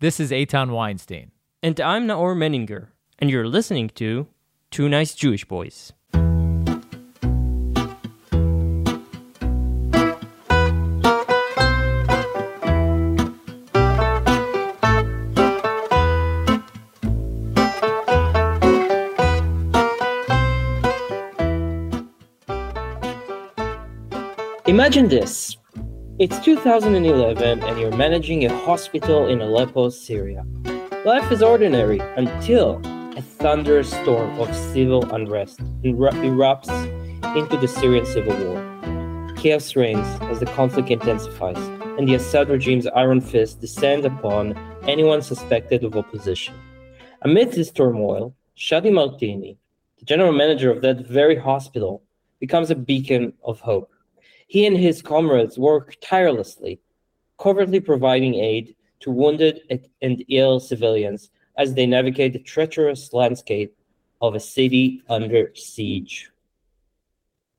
This is Eitan Weinstein. And I'm Naor Meningher, and you're listening to Two Nice Jewish Boys. Imagine this. It's 2011 and you're managing a hospital in Aleppo, Syria. Life is ordinary until a thunderstorm of civil unrest erupts into the Syrian civil war. Chaos reigns as the conflict intensifies, and the Assad regime's iron fist descends upon anyone suspected of opposition. Amidst this turmoil, Shadi Martini, the general manager of that very hospital, becomes a beacon of hope. He and his comrades work tirelessly, covertly providing aid to wounded and ill civilians as they navigate the treacherous landscape of a city under siege.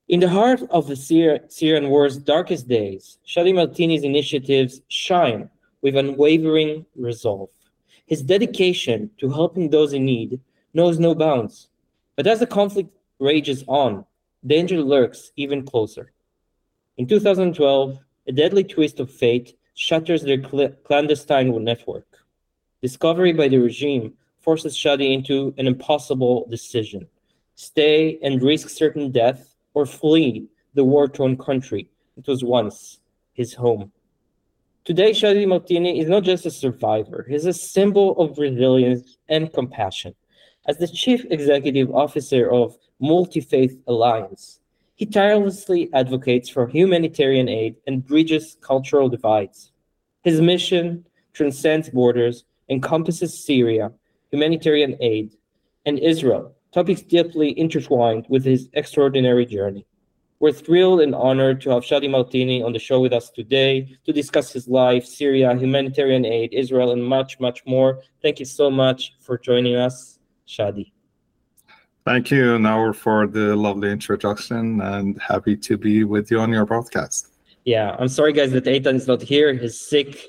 In the heart of the Syr- Syrian war's darkest days, Shadi Martini's initiatives shine with unwavering resolve. His dedication to helping those in need knows no bounds. But as the conflict rages on, danger lurks even closer. In 2012, a deadly twist of fate shatters their cl- clandestine network. Discovery by the regime forces Shadi into an impossible decision stay and risk certain death, or flee the war torn country it was once his home. Today, Shadi Martini is not just a survivor, he's a symbol of resilience and compassion. As the chief executive officer of Multifaith Alliance, he tirelessly advocates for humanitarian aid and bridges cultural divides. His mission transcends borders, encompasses Syria, humanitarian aid, and Israel, topics deeply intertwined with his extraordinary journey. We're thrilled and honored to have Shadi Martini on the show with us today to discuss his life, Syria, humanitarian aid, Israel, and much, much more. Thank you so much for joining us, Shadi. Thank you, Naor, for the lovely introduction and happy to be with you on your broadcast. Yeah, I'm sorry, guys, that Eitan is not here. He's sick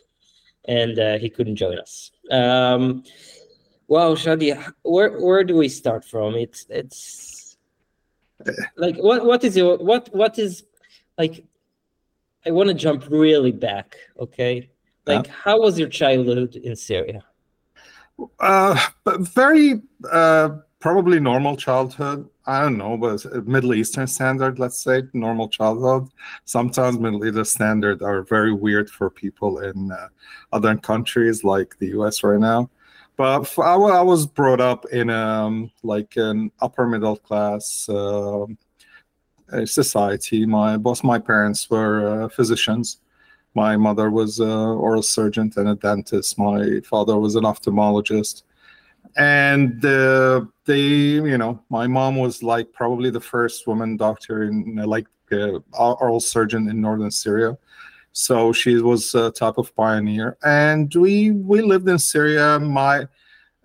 and uh, he couldn't join us. Um, wow, Shadi, where where do we start from? It's it's like what what is your what what is like? I want to jump really back. Okay, like Yeah. how was your childhood in Syria? Uh, but very uh, probably normal childhood. I don't know, but Middle Eastern standard, let's say, normal childhood. Sometimes Middle Eastern standard are very weird for people in uh, other countries like the US right now. But I, was brought up in um, like an upper middle class uh, society. My both my parents were uh, physicians. My mother was an oral surgeon and a dentist. My father was an ophthalmologist. And uh, they, you know, my mom was like probably the first woman doctor in like uh, oral surgeon in northern Syria. So she was a type of pioneer. And we we lived in Syria. My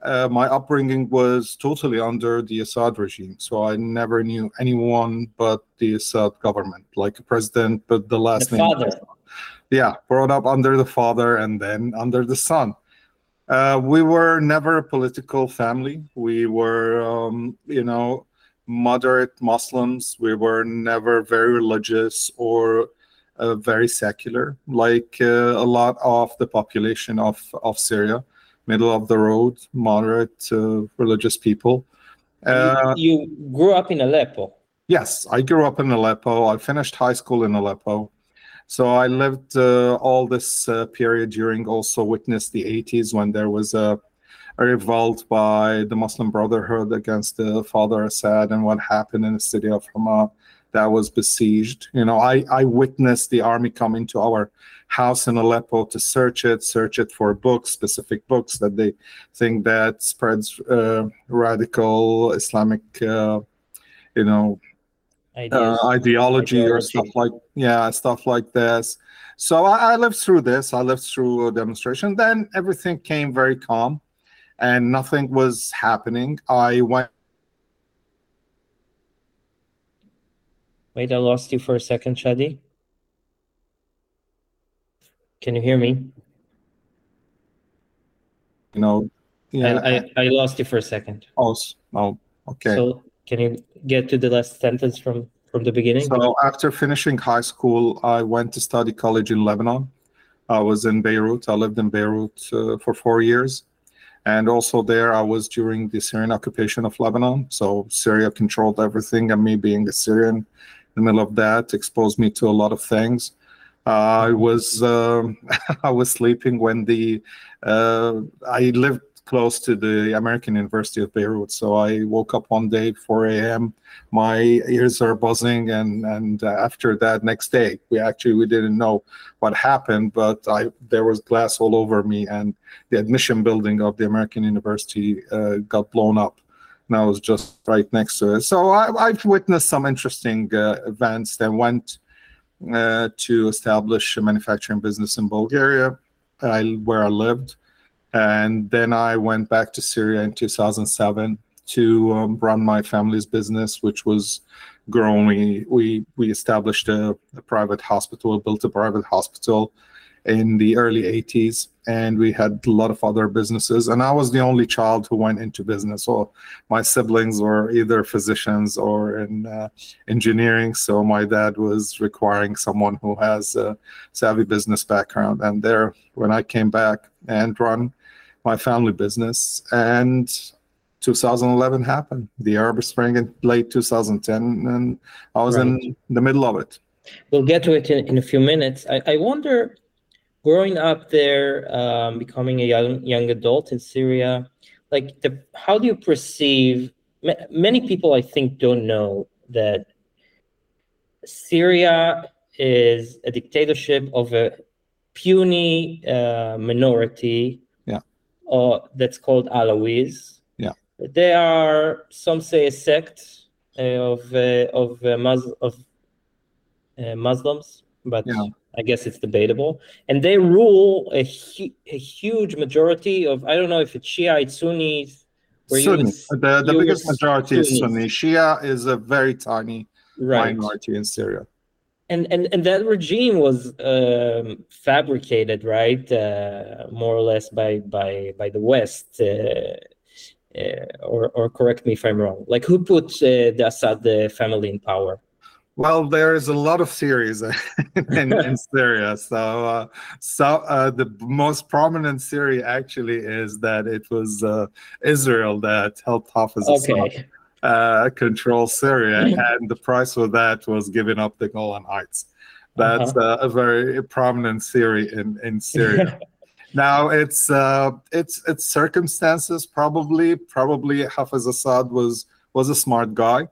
uh, my upbringing was totally under the Assad regime, so I never knew anyone but the Assad government, like a president, but the last The name. father. Yeah, brought up under the father and then under the son. Uh, we were never a political family. We were, um, you know, moderate Muslims. We were never very religious or uh, very secular, like uh, a lot of the population of, of Syria, middle of the road, moderate uh, religious people. Uh, you, you grew up in Aleppo. Yes, I grew up in Aleppo. I finished high school in Aleppo. So I lived uh, all this uh, period during also witnessed the 80s when there was a, a revolt by the Muslim Brotherhood against the Father Assad and what happened in the city of Hama that was besieged. You know, I, I witnessed the army come into our house in Aleppo to search it, search it for books, specific books that they think that spreads uh, radical Islamic, uh, you know. Uh, ideology or stuff like yeah stuff like this so I, I lived through this i lived through a demonstration then everything came very calm and nothing was happening i went Wait, I lost you for a second, Shadi. Can you hear me? you know. Yeah, I, I, I lost you for a second. Oh, oh, okay. So can you get to the last sentence from from the beginning? So after finishing high school, I went to study college in Lebanon. I was in Beirut. I lived in Beirut uh, for four years. And also there, I was during the Syrian occupation of Lebanon. So Syria controlled everything, and me being a Syrian in the middle of that exposed me to a lot of things. Uh, I was uh, I was sleeping when the uh, I lived close to the American University of Beirut. So I woke up one day, 4 a.m. My ears are buzzing, and and uh, after that, next day, we actually we didn't know what happened, but I there was glass all over me, and the admission building of the American University uh, got blown up. And I was just right next to it. So I, have witnessed some interesting uh, events. Then went uh, to establish a manufacturing business in Bulgaria, I, where I lived and then I went back to Syria in 2007 to um, run my family's business, which was growing. We we, we established a, a, private hospital, built a private hospital in the early 80s, and we had a lot of other businesses. And I was the only child who went into business. So my siblings were either physicians or in uh, engineering. So my dad was requiring someone who has a savvy business background. And there, when I came back and run my family business. And 2011 happened, the Arab Spring in late 2010, and I was right. in the middle of it. We'll get to it in, in a few minutes. I, I wonder, growing up there, um, becoming a young young adult in Syria, like the, how do you perceive? Many people, I think, don't know that Syria is a dictatorship of a puny uh, minority uh, that's called Alawis. Yeah, they are some say a sect uh, of uh, of uh, Mus- of uh, Muslims, but yeah. I guess it's debatable. And they rule a, hu- a huge majority of I don't know if it's Shiite Sunnis. Sunni. the the biggest majority Sunnis. is Sunni. Shia is a very tiny right. minority in Syria and and and that regime was um, fabricated, right, uh, more or less by by by the West. Uh, uh, or, or correct me if I'm wrong. Like, who put uh, the Assad family in power? Well, there is a lot of theories in, in Syria. So, uh, so uh, the most prominent theory actually is that it was uh, Israel that helped Hafez okay uh, control Syria, and the price for that was giving up the Golan Heights. That's uh-huh. uh, a very prominent theory in in Syria. now it's uh, it's it's circumstances. Probably probably Hafez Assad was was a smart guy.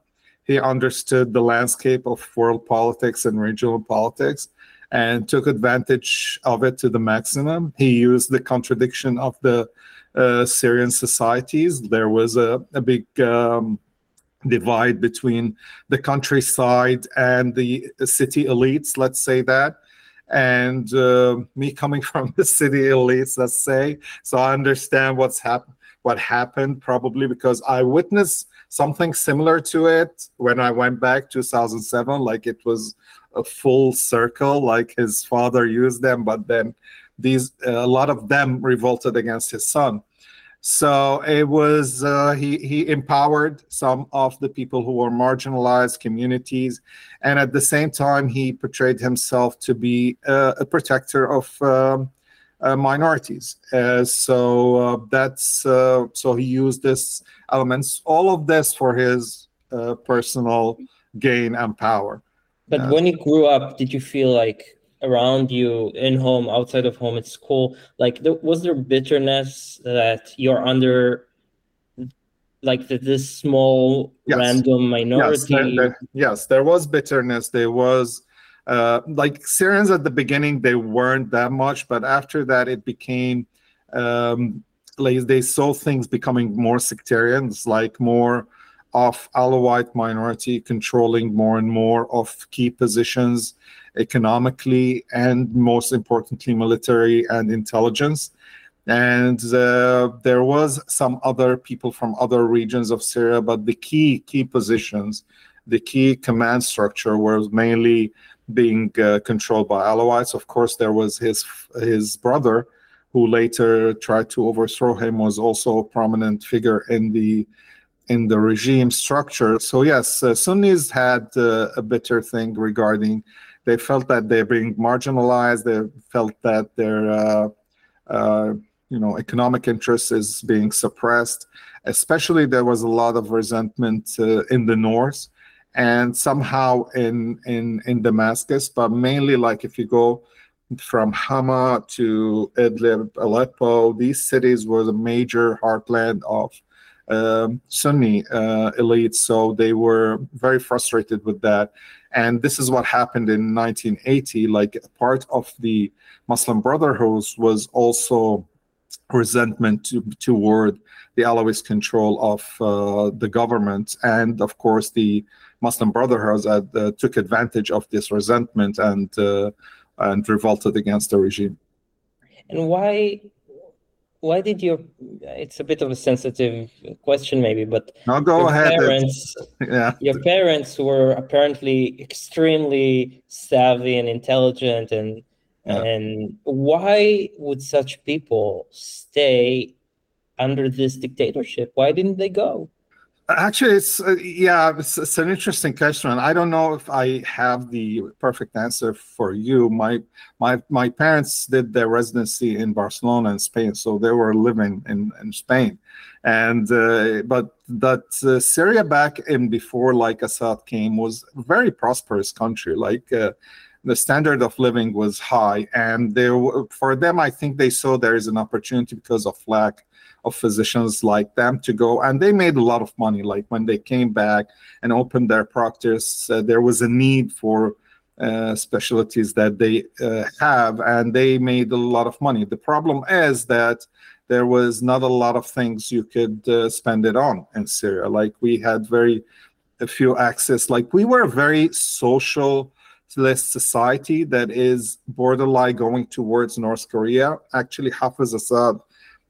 He understood the landscape of world politics and regional politics and took advantage of it to the maximum. He used the contradiction of the uh, Syrian societies. There was a, a big um, divide between the countryside and the city elites, let's say that. And uh, me coming from the city elites, let's say, so I understand what's happened, what happened probably because I witnessed something similar to it when I went back 2007. Like it was a full circle, like his father used them, but then these a lot of them revolted against his son so it was uh, he he empowered some of the people who were marginalized communities, and at the same time he portrayed himself to be uh, a protector of um, uh, minorities. Uh, so uh, that's uh, so he used this elements all of this for his personal gain and power. But when you grew up, did you feel like around you in home outside of home at school like there, was there bitterness that you're under like the, this small yes. random minority? Yes there, there, yes there, was bitterness. There was uh, like syrians at the beginning they weren't that much but after that it became um, like they saw things becoming more sectarian it's like more of Alawite minority controlling more and more of key positions economically and most importantly military and intelligence and uh, there was some other people from other regions of syria but the key key positions the key command structure was mainly being uh, controlled by alawites of course there was his his brother who later tried to overthrow him, was also a prominent figure in the in the regime structure. So yes, uh, Sunnis had uh, a bitter thing regarding. They felt that they're being marginalized. They felt that their uh, uh, you know economic interest is being suppressed. Especially, there was a lot of resentment uh, in the north, and somehow in in in Damascus, but mainly like if you go from Hama to Idlib, Aleppo, these cities were the major heartland of um, Sunni uh, elites. So they were very frustrated with that. And this is what happened in 1980. Like part of the Muslim Brotherhood was also resentment to, toward the Alawist control of uh, the government. And of course, the Muslim Brotherhood uh, took advantage of this resentment and uh, and revolted against the regime. And why why did your it's a bit of a sensitive question maybe but no go your ahead. Parents, yeah. your parents were apparently extremely savvy and intelligent and Yeah. and why would such people stay under this dictatorship? Why didn't they go Actually, it's uh, yeah, it's, it's an interesting question. and I don't know if I have the perfect answer for you. My my my parents did their residency in Barcelona in Spain, so they were living in in Spain, and uh, but that uh, Syria back in before like Assad came was a very prosperous country. Like uh, the standard of living was high, and there for them, I think they saw there is an opportunity because of lack of physicians like them to go and they made a lot of money. Like when they came back and opened their practice uh, there was a need for uh, specialties that they uh, have and they made a lot of money. The problem is that there was not a lot of things you could uh, spend it on in syria. Like we had very few access. Like we were a very social society that is borderline going towards north korea. Actually hafiz assad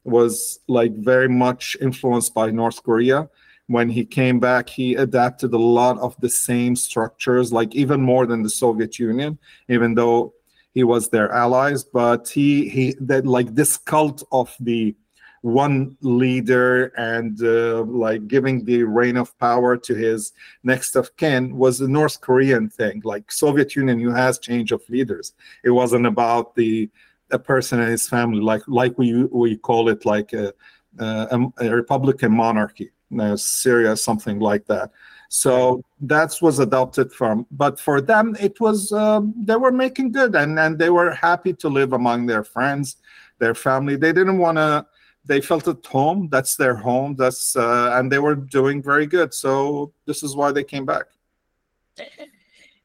was like very much influenced by North Korea. When he came back, he adapted a lot of the same structures, like even more than the Soviet Union, even though he was their allies. But he he that like this cult of the one leader and uh, like giving the reign of power to his next of kin was a North Korean thing. Like Soviet Union, you has change of leaders. It wasn't about the a person and his family, like like we we call it like a, a, a republican monarchy. Now, Syria, something like that. So that was adopted from. But for them, it was um, they were making good, and and they were happy to live among their friends, their family. They didn't want to. They felt at home. That's their home. That's uh, and they were doing very good. So this is why they came back.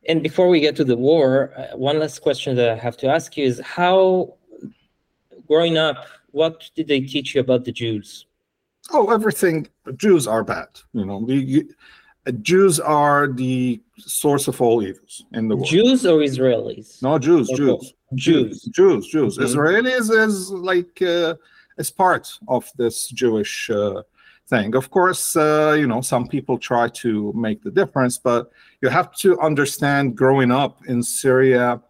and before we get to the war uh, one last question that i have to ask you is how growing up what did they teach you about the jews? Oh everything. Jews are bad you know. We you, jews are the source of all evils in the world. Jews or israelis? No jews jews. jews jews. Jews Mhm. israelis is like uh, is part of this jewish uh, thing. Of course uh, you know some people try to make the difference but you have to understand growing up in syria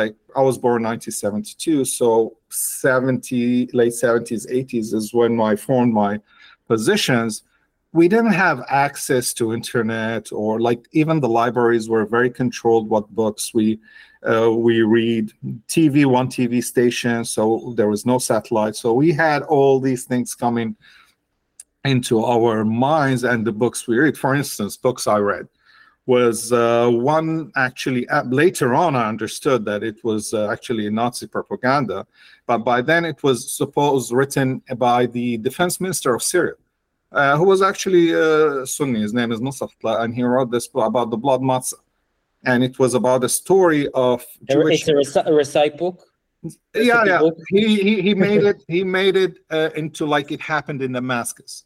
like i was born 1972 so 70 late 70s 80s is when i formed my positions. We didn't have access to internet or like even the libraries were very controlled what books we uh, we read. Tv one tv station so there was no satellite. So we had all these things coming into our minds and the books we read. For instance books i read was uh, one actually uh, later on i understood that it was uh, actually nazi propaganda but by then it was supposed written by the defense minister of syria uh, who was actually uh, Sunni. His name is Mustafa, and he wrote this about the blood matzah. And it was about the story of Jewish. it's a, reci- a recite book yeah, yeah. book. He he he made it. He made it uh, into like it happened in Damascus,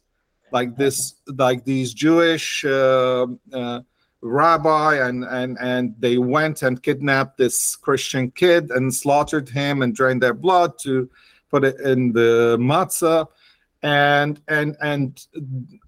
like this, like these Jewish uh, uh, rabbi, and and and they went and kidnapped this Christian kid and slaughtered him and drained their blood to put it in the matzah. And and and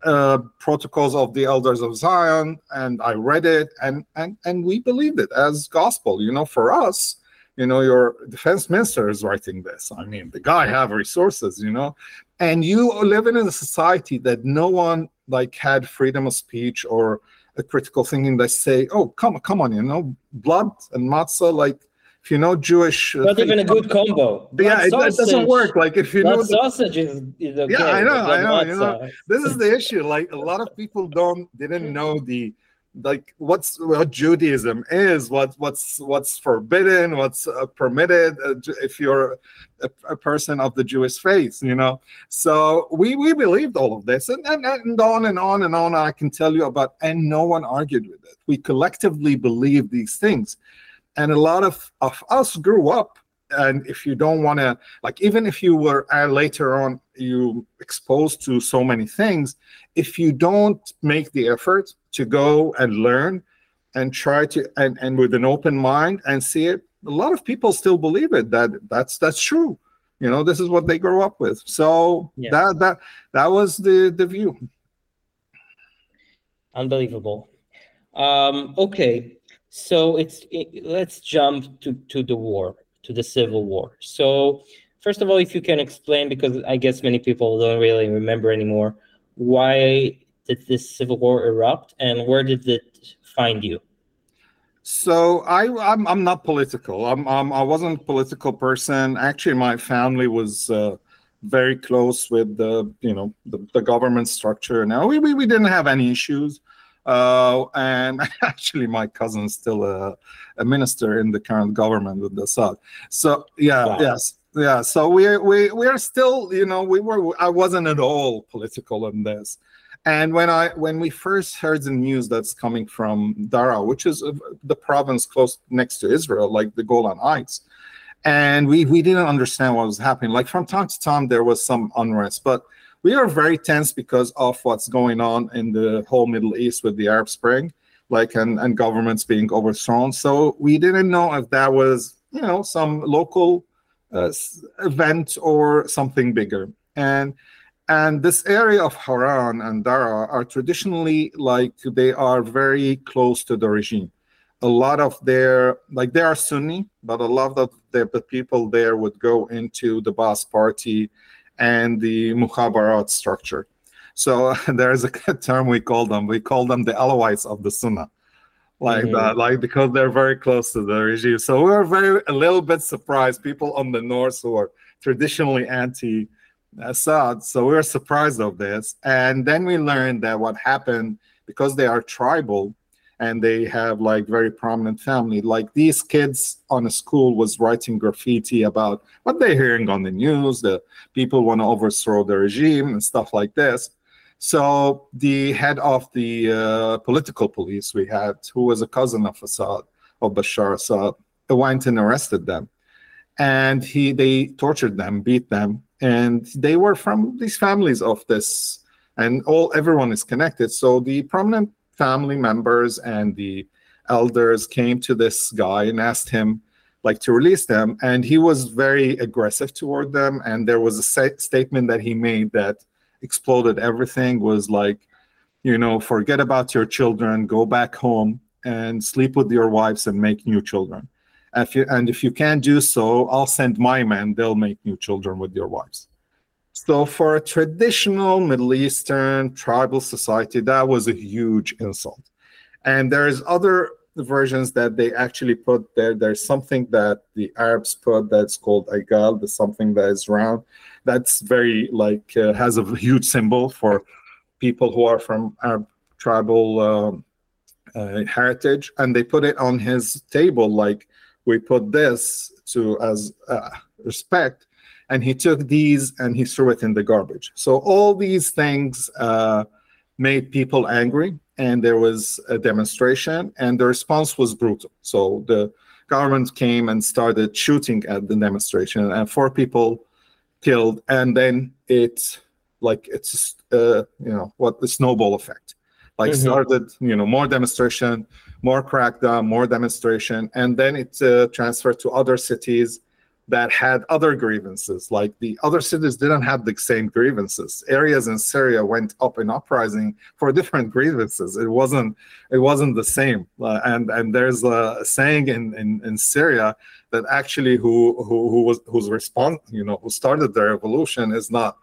uh, protocols of the elders of Zion, and I read it, and and and we believed it as gospel. You know, for us, you know your defense minister is writing this. I mean the guy have resources you know. And you living in a society that no one like had freedom of speech or a critical thinking they say oh come come on you know blood and matzah like if you know Jewish, uh, not even a good combo. yeah, it, it, doesn't work. Like if you know the, sausage is, is okay, Yeah, I know, I know. You know, this is the issue. Like a lot of people don't didn't know the like what's what Judaism is, what what's what's forbidden, what's uh, permitted uh, if you're a, a, person of the Jewish faith, you know. So we we believed all of this, and, and, and on and on and on. I can tell you about, and no one argued with it. We collectively believe these things, and a lot of of us grew up. And if you don't want to, like, even if you were uh, later on you exposed to so many things, if you don't make the effort to go and learn and try to and, and with an open mind and see it a lot of people still believe it that that's that's true. You know this is what they grow up with. So yeah. that that that was the the view. Unbelievable. Um okay. So it's it, let's jump to to the war to the civil war so first of all if you can explain because i guess many people don't really remember anymore why did this civil war erupt, and where did it find you? So I I'm, I'm not political. I'm, I'm I wasn't a political person. Actually, my family was uh, very close with the you know the, the government structure. Now we, we we didn't have any issues. Uh, and actually, my cousin's still a, a minister in the current government with the Assad. So yeah, wow. yes, yeah. So we we we are still, you know, we were. I wasn't at all political in this. And when I when we first heard the news that's coming from Dara, which is uh, the province close next to Israel, like the Golan Heights, and we we didn't understand what was happening. Like from time to time there was some unrest, but we are very tense because of what's going on in the whole Middle East with the Arab Spring, like and and governments being overthrown. So we didn't know if that was you know some local uh, event or something bigger. And and this area of Hauran and Dara are traditionally like they are very close to the regime. A lot of their like they are Sunni, but a lot of the, the people there would go into the Ba'ath Party and the Mukhabarat structure. So there's a term we call them. We call them the Alawites of the Sunnah, like mm-hmm. that, like because they're very close to the regime. So we are very a little bit surprised. People on the north who are traditionally anti Assad. So we were surprised of this. And then we learned that what happened because they are tribal and they have like very prominent family, like these kids on a school was writing graffiti about what they're hearing on the news, the people want to overthrow the regime and stuff like this. So the head of the uh, political police we had, who was a cousin of Assad, of Bashar Assad, went and arrested them. And he they tortured them, beat them, and they were from these families of this and all everyone is connected so the prominent family members and the elders came to this guy and asked him like to release them and he was very aggressive toward them and there was a statement that he made that exploded everything was like you know forget about your children go back home and sleep with your wives and make new children if you, and if you can't do so, I'll send my men. They'll make new children with your wives. So for a traditional Middle Eastern tribal society, that was a huge insult. And there's other versions that they actually put there. There's something that the Arabs put that's called Igal, the something that is round. That's very like uh, has a huge symbol for people who are from Arab tribal um, uh, heritage, and they put it on his table like we put this to as uh, respect and he took these and he threw it in the garbage. So all these things uh, made people angry and there was a demonstration and the response was brutal. So the government came and started shooting at the demonstration and four people killed and then it like it's uh, you know what the snowball effect. Like mm-hmm. started you know more demonstration more crackdown, more demonstration, and then it uh, transferred to other cities that had other grievances. Like the other cities didn't have the same grievances. Areas in Syria went up in uprising for different grievances. It wasn't it wasn't the same. Uh, and and there's a saying in, in in Syria that actually who who who was whose response you know who started the revolution is not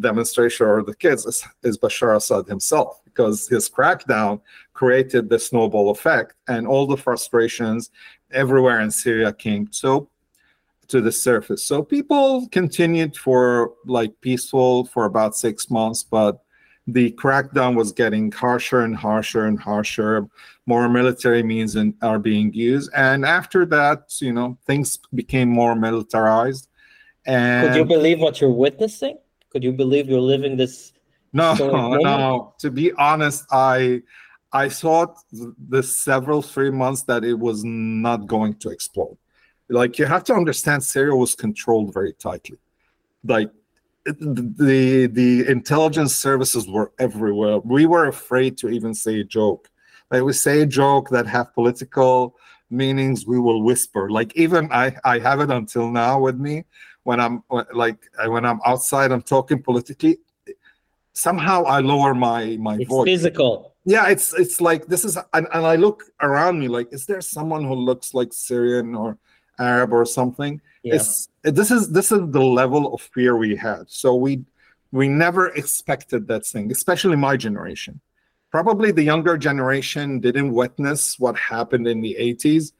demonstration or the kids is, is Bashar Assad himself because his crackdown created the snowball effect and all the frustrations everywhere in Syria came. So to the surface. So people continued for like peaceful for about six months, but the crackdown was getting harsher and harsher and harsher. More military means in, are being used, and after that, you know, things became more militarized. And could you believe what you're witnessing? Could you believe you're living this? No, no. To be honest, I I thought the several three months that it was not going to explode like you have to understand Syria was controlled very tightly. Like the the intelligence services were everywhere. We were afraid to even say a joke. Like we say a joke that have political meanings we will whisper. Like even i i have it until now with me when i'm like when i'm outside i'm talking politically. Somehow i lower my my it's voice. physical. Yeah it's it's like this is and, and i look around me like is there someone who looks like syrian or Arab or something. Yeah. It's this is this is the level of fear we had. So we we never expected that thing, especially my generation. Probably the younger generation didn't witness what happened in the 80s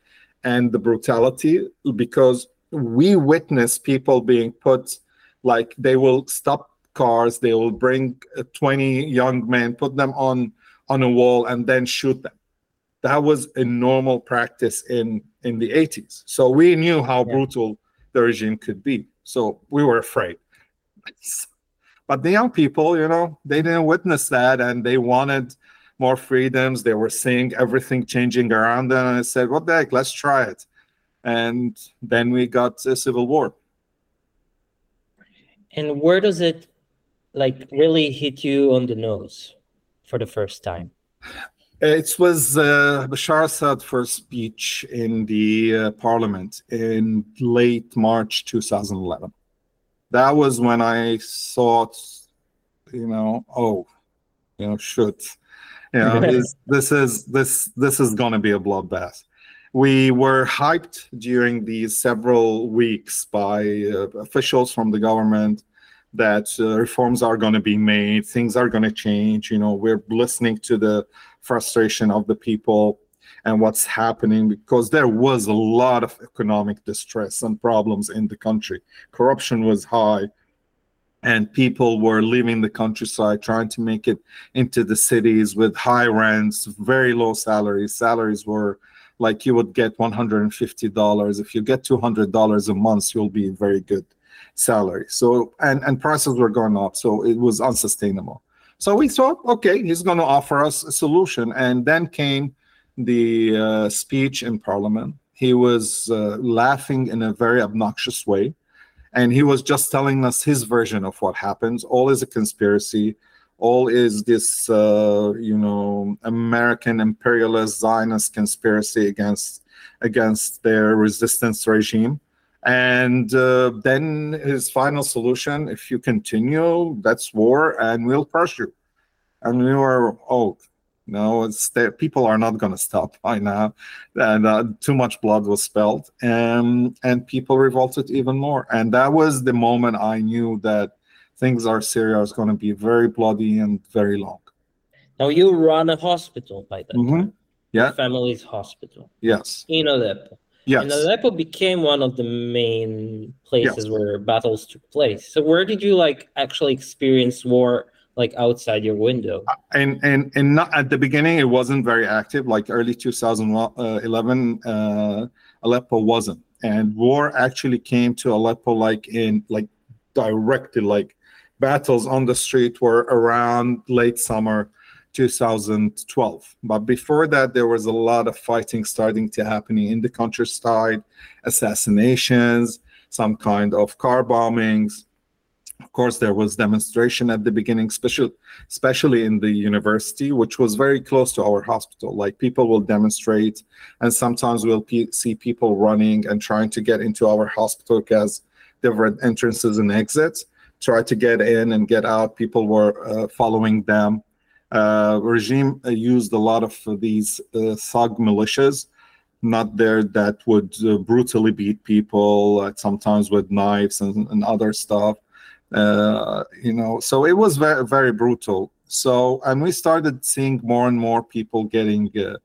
and the brutality because we witnessed people being put like they will stop cars, they will bring uh, 20 young men, put them on on a wall and then shoot them that was a normal practice in in the 80s so we knew how yeah. brutal the regime could be. So we were afraid. But the young people you know they didn't witness that and they wanted more freedoms. They were seeing everything changing around them and i said what the heck? Let's try it. And then we got a civil war. And where does it like really hit you on the nose for the first time it was uh, Bashar Assad first speech in the uh, parliament in late March 2011. That was when I thought, you know, oh, you know, shoot, you know, this, this is this this is going to be a bloodbath. We were hyped during these several weeks by uh, officials from the government that uh, reforms are going to be made, things are going to change. You know, we're listening to the frustration of the people and what's happening because there was a lot of economic distress and problems in the country. Corruption was high, and people were leaving the countryside trying to make it into the cities with high rents, very low salaries. Salaries were like you would get $150. If you get $200 a month, you'll be very good salary. So and and prices were going up, so it was unsustainable. So we thought, okay, he's going to offer us a solution. And then came the uh, speech in Parliament. He was uh, laughing in a very obnoxious way. And he was just telling us his version of what happens. All is a conspiracy. All is this, uh, you know, American imperialist Zionist conspiracy against against their resistance regime. And uh, then his final solution, if you continue, that's war and we'll crush you. And we were, oh, no, it's there. People are not going to stop by now. And uh, too much blood was spilled. And, and people revolted even more. And that was the moment I knew that things are Syria is going to be very bloody and very long. Now you run a hospital by that mm-hmm. Yeah. Family's hospital. Yes. In Aleppo. Yes. And Aleppo became one of the main places Yes. where battles took place. So where did you like actually experience war like outside your window? and and and not at the beginning it wasn't very active like early 2011 uh, aleppo wasn't and war actually came to aleppo like in like directly like battles on the street were around late summer 2012 but before that there was a lot of fighting starting to happening in the countryside assassinations some kind of car bombings Of course, there was demonstration at the beginning, especially especially in the university, which was very close to our hospital. Like people will demonstrate, and sometimes we'll pe- see people running and trying to get into our hospital because different entrances and exits. Try to get in and get out. People were uh, following them. Uh, regime uh, used a lot of these uh, thug militias not there that would uh, brutally beat people, uh, sometimes with knives and, and other stuff. Uh, you know, so it was very, very brutal. So, and we started seeing more and more people getting, uh,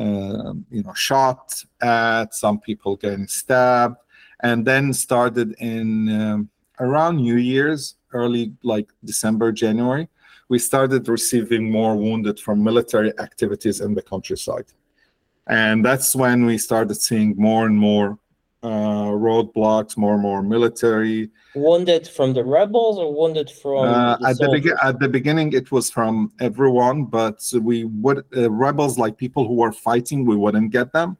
uh, you know, shot at, some people getting stabbed, and then started in um, around New Year's, early like December, January, we started receiving more wounded from military activities in the countryside and that's when we started seeing more and more uh, roadblocks, more and more military. Wounded from the rebels or wounded from uh, the at the beginning? At the beginning, it was from everyone, but we would uh, rebels like people who were fighting. We wouldn't get them,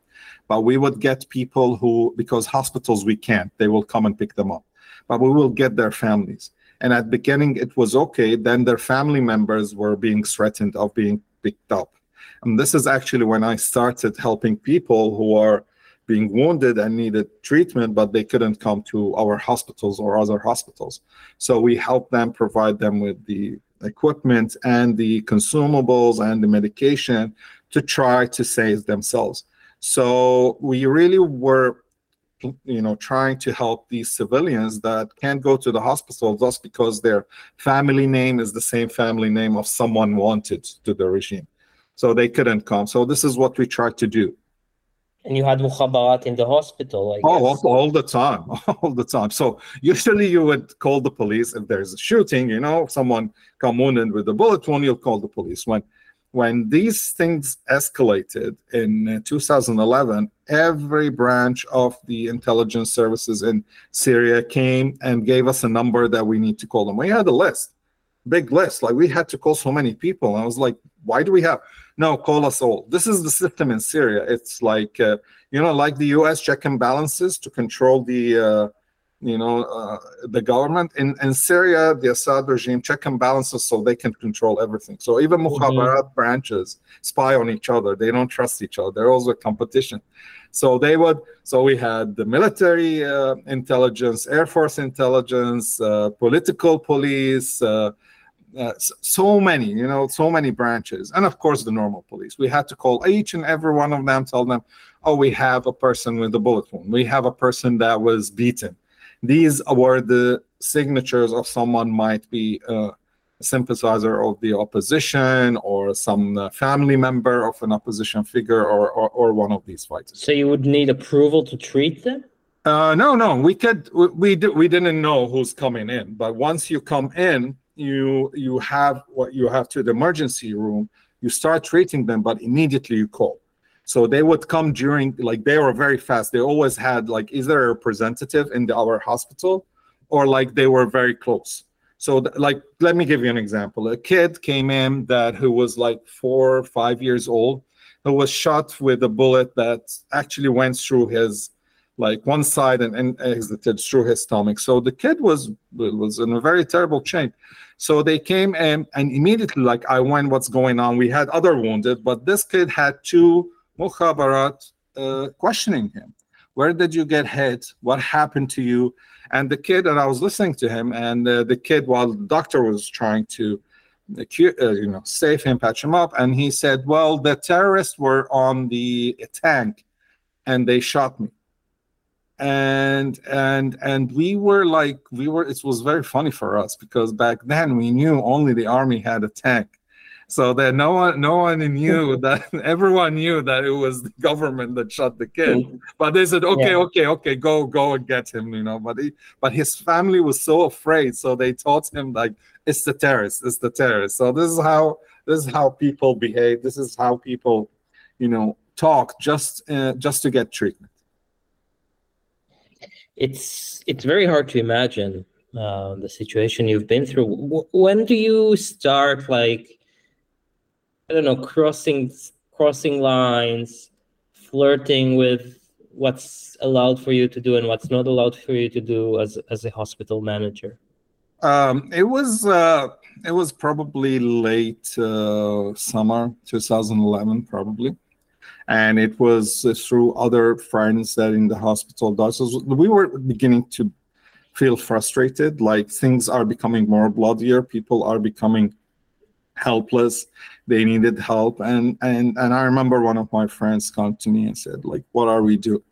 but we would get people who because hospitals we can't. They will come and pick them up, but we will get their families. And at the beginning, it was okay. Then their family members were being threatened of being picked up and this is actually when I started helping people who are being wounded and needed treatment, but they couldn't come to our hospitals or other hospitals. So we help them provide them with the equipment and the consumables and the medication to try to save themselves. So we really were you know trying to help these civilians that can't go to the hospital just because their family name is the same family name of someone wanted to the regime so they couldn't come. So this is what we tried to do. And you had mukhabarat in the hospital, I oh, all, all, the time, all the time. So usually you would call the police if there's a shooting. You know, someone come wounded with a bullet wound, you'll call the police. When when these things escalated in uh, 2011, every branch of the intelligence services in Syria came and gave us a number that we need to call them. We had a list, big list. Like we had to call so many people. I was like, why do we have? No, call us all. This is the system in Syria. It's like uh, you know, like the U.S. check and balances to control the uh, you know uh, the government in in Syria. The Assad regime check and balances so they can control everything. So even mm-hmm. mukhabarat mm-hmm. branches spy on each other. They don't trust each other. They're also a competition. So they would. So we had the military uh, intelligence, air force intelligence, uh, political police uh, uh, so many, you know, so many branches, and of course the normal police. We had to call each and every one of them, tell them, "Oh, we have a person with a bullet wound. We have a person that was beaten." These were the signatures of someone might be a sympathizer of the opposition or some uh, family member of an opposition figure or, or, or one of these fighters. So you would need approval to treat them. Uh, no, no, we could. We we, we didn't know who's coming in, but once you come in, you you have what you have to the emergency room you start treating them but immediately you call so they would come during like they were very fast they always had like is there a representative in the, our hospital or like they were very close so th- like let me give you an example a kid came in that who was like four or five years old who was shot with a bullet that actually went through his like one side and, and exited through his stomach. So the kid was was in a very terrible shape. So they came and and immediately like I went, what's going on? We had other wounded, but this kid had two mukhabarat uh, questioning him. Where did you get hit? What happened to you? And the kid, and I was listening to him, and uh, the kid, while the doctor was trying to, uh, you know, save him, patch him up, and he said, "Well, the terrorists were on the tank, and they shot me." and and and we were like we were it was very funny for us because back then we knew only the army had a tank so that no one no one knew that everyone knew that it was the government that shot the kid mm-hmm. but they said okay yeah. okay okay go go and get him you know but he but his family was so afraid so they taught him like it's the terrorists it's the terrorists so this is how this is how people behave this is how people you know talk just uh, just to get treatment it's it's very hard to imagine uh, the situation you've been through. W- when do you start like I don't know crossing crossing lines, flirting with what's allowed for you to do and what's not allowed for you to do as as a hospital manager? Um, it was uh, it was probably late uh, summer 2011, probably, and it was through other friends that in the hospital. So we were beginning to feel frustrated, like things are becoming more bloodier. People are becoming helpless. They needed help, and and and I remember one of my friends come to me and said, like, "What are we doing?"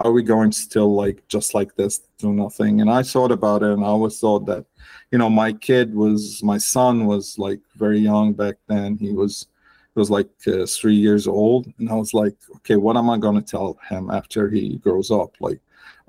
are we going still like just like this do nothing? And i thought about it and i always thought that you know my kid was my son was like very young back then. He was he was like uh, three years old. And i was like okay what am i going to tell him after he grows up? Like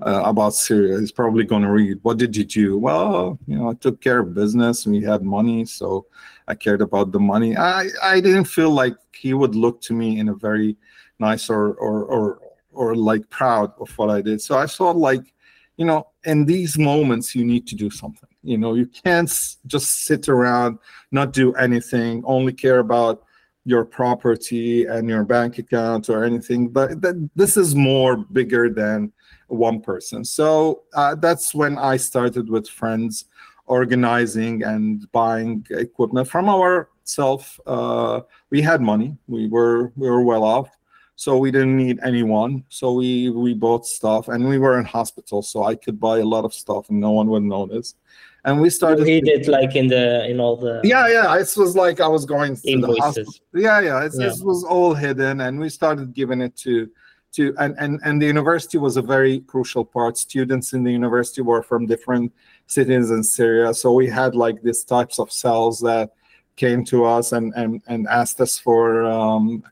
uh, about syria he's probably going to read what did you do well you know i took care of business. And we had money so i cared about the money i i didn't feel like he would look to me in a very nice or or or or like proud of what I did. So I thought like, you know, in these moments you need to do something. You know, you can't just sit around, not do anything, only care about your property and your bank account or anything. But th- this is more bigger than one person. So uh, that's when I started with friends organizing and buying equipment from ourselves. Uh, we had money. We were we were well off so we didn't need anyone so we we bought stuff and we were in hospital so i could buy a lot of stuff and no one would notice and we started he did like in the in all the yeah yeah it was like i was going to the hospital yeah yeah, yeah. it was all hidden and we started giving it to to and, and and the university was a very crucial part students in the university were from different cities in syria. So we had like these types of cells that came to us and and, and asked us for um,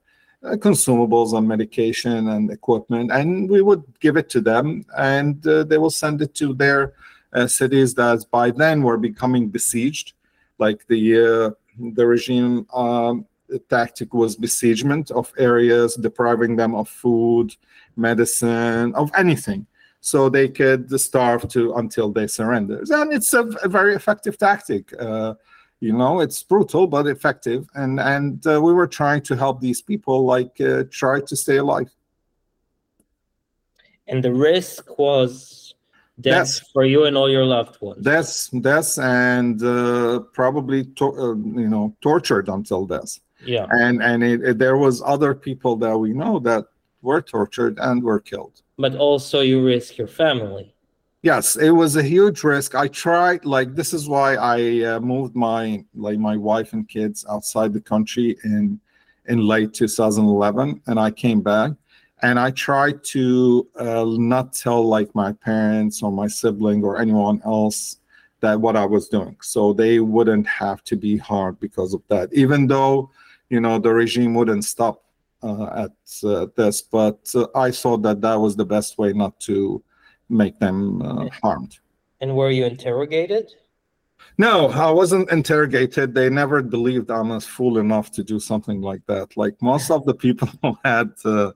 uh, consumables and medication and equipment, and we would give it to them, and uh, they will send it to their uh, cities that by then were becoming besieged, like the uh, the regime um, tactic was besiegement of areas, depriving them of food, medicine, of anything so they could starve to until they surrender. And it's a, a very effective tactic. Uh, you know it's brutal but effective and and uh, we were trying to help these people like uh, try to stay alive and the risk was death for you and all your loved ones death death and uh, probably to- uh, you know tortured until death yeah and and it, it, there was other people that we know that were tortured and were killed. But also you risk your family. Yes it was a huge risk. I tried like this is why i uh, moved my like my wife and kids outside the country in in late 2011 and i came back and i tried to uh, not tell like my parents or my sibling or anyone else that what i was doing. So they wouldn't have to be hard because of that. Even though you know the regime wouldn't stop at uh, this but uh, i thought that that was the best way not to make them uh, harmed. And were you interrogated? No, I wasn't interrogated. They never believed I was fool enough to do something like that. Like most of the people had uh,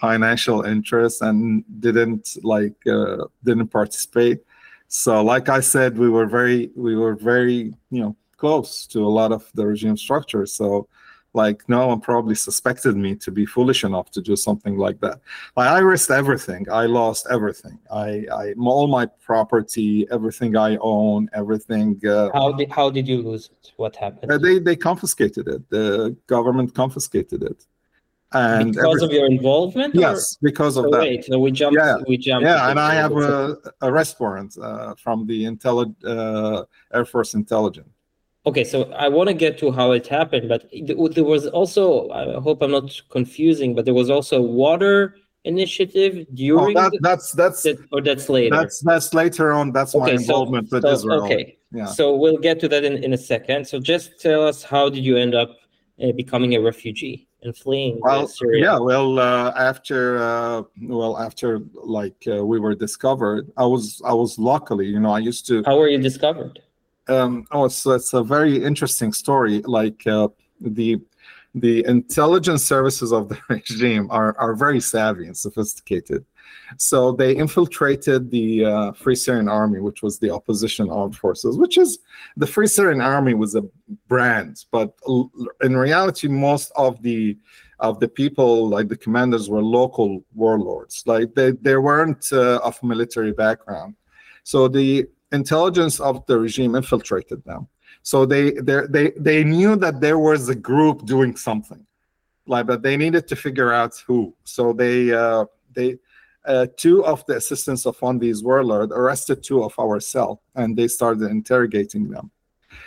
financial interests and didn't like uh, didn't participate. So, like I said, we were very we were very you know close to a lot of the regime structure. So like no one probably suspected me to be foolish enough to do something like that. Like, i risked everything. I lost everything. I i all my property everything i own everything uh, how did how did you lose it? What happened? Uh, they they confiscated it. The government confiscated it. And because of your involvement yes or? because of so that. wait so we jumped yeah. we jumped yeah and i have a arrest warrant uh, from the intelli- uh, air force intelligence Okay, so I want to get to how it happened, but there was also, I hope I'm not confusing, but there was also water initiative during oh, that, that's that's that, or that's later? That's that's later on. That's okay, my involvement so, with so, israel. okay. Yeah. So we'll get to that in, in a second. So just tell us how did you end up uh, becoming a refugee and fleeing well Syria? yeah well uh, after uh, well after like uh, we were discovered i was i was luckily you know i used to how were you discovered um, oh, it's it's a very interesting story. Like uh, the the intelligence services of the regime are are very savvy and sophisticated. So they infiltrated the uh, Free Syrian Army, which was the opposition armed forces. Which is the Free Syrian Army was a brand, but in reality, most of the of the people, like the commanders, were local warlords. Like they they weren't uh, of military background. So the intelligence of the regime infiltrated them. So they they they knew that there was a group doing something, like but they needed to figure out who. So they uh, they uh, two of the assistants of one of these warlords arrested two of our cell and they started interrogating them.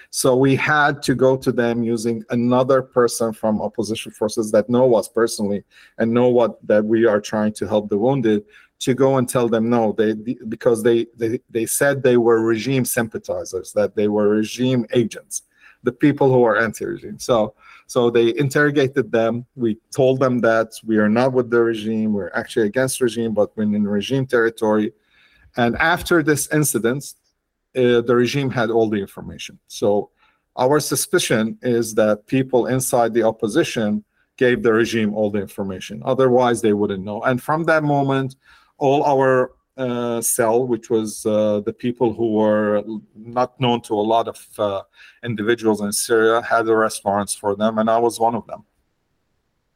So we had to go to them using another person from opposition forces that know us personally and know what that we are trying to help the wounded to go and tell them no. They because they they, they said they were regime sympathizers that they were regime agents the people who are anti-regime. So so they interrogated them. We told them that we are not with the regime. We're actually against regime but we're in regime territory. And after this incident uh, the regime had all the information. So our suspicion is that people inside the opposition gave the regime all the information. Otherwise they wouldn't know. And from that moment all our uh, cell, which was uh, the people who were not known to a lot of uh, individuals in Syria, had arrest warrants for them, and I was one of them.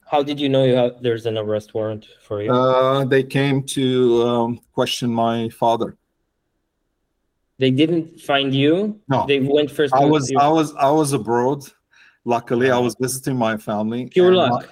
How did you know you have, there's an arrest warrant for you? Uh, they came to um, question my father. They didn't find you. No, they went first. I was I was I was abroad. Luckily, I was visiting my family. Pure luck.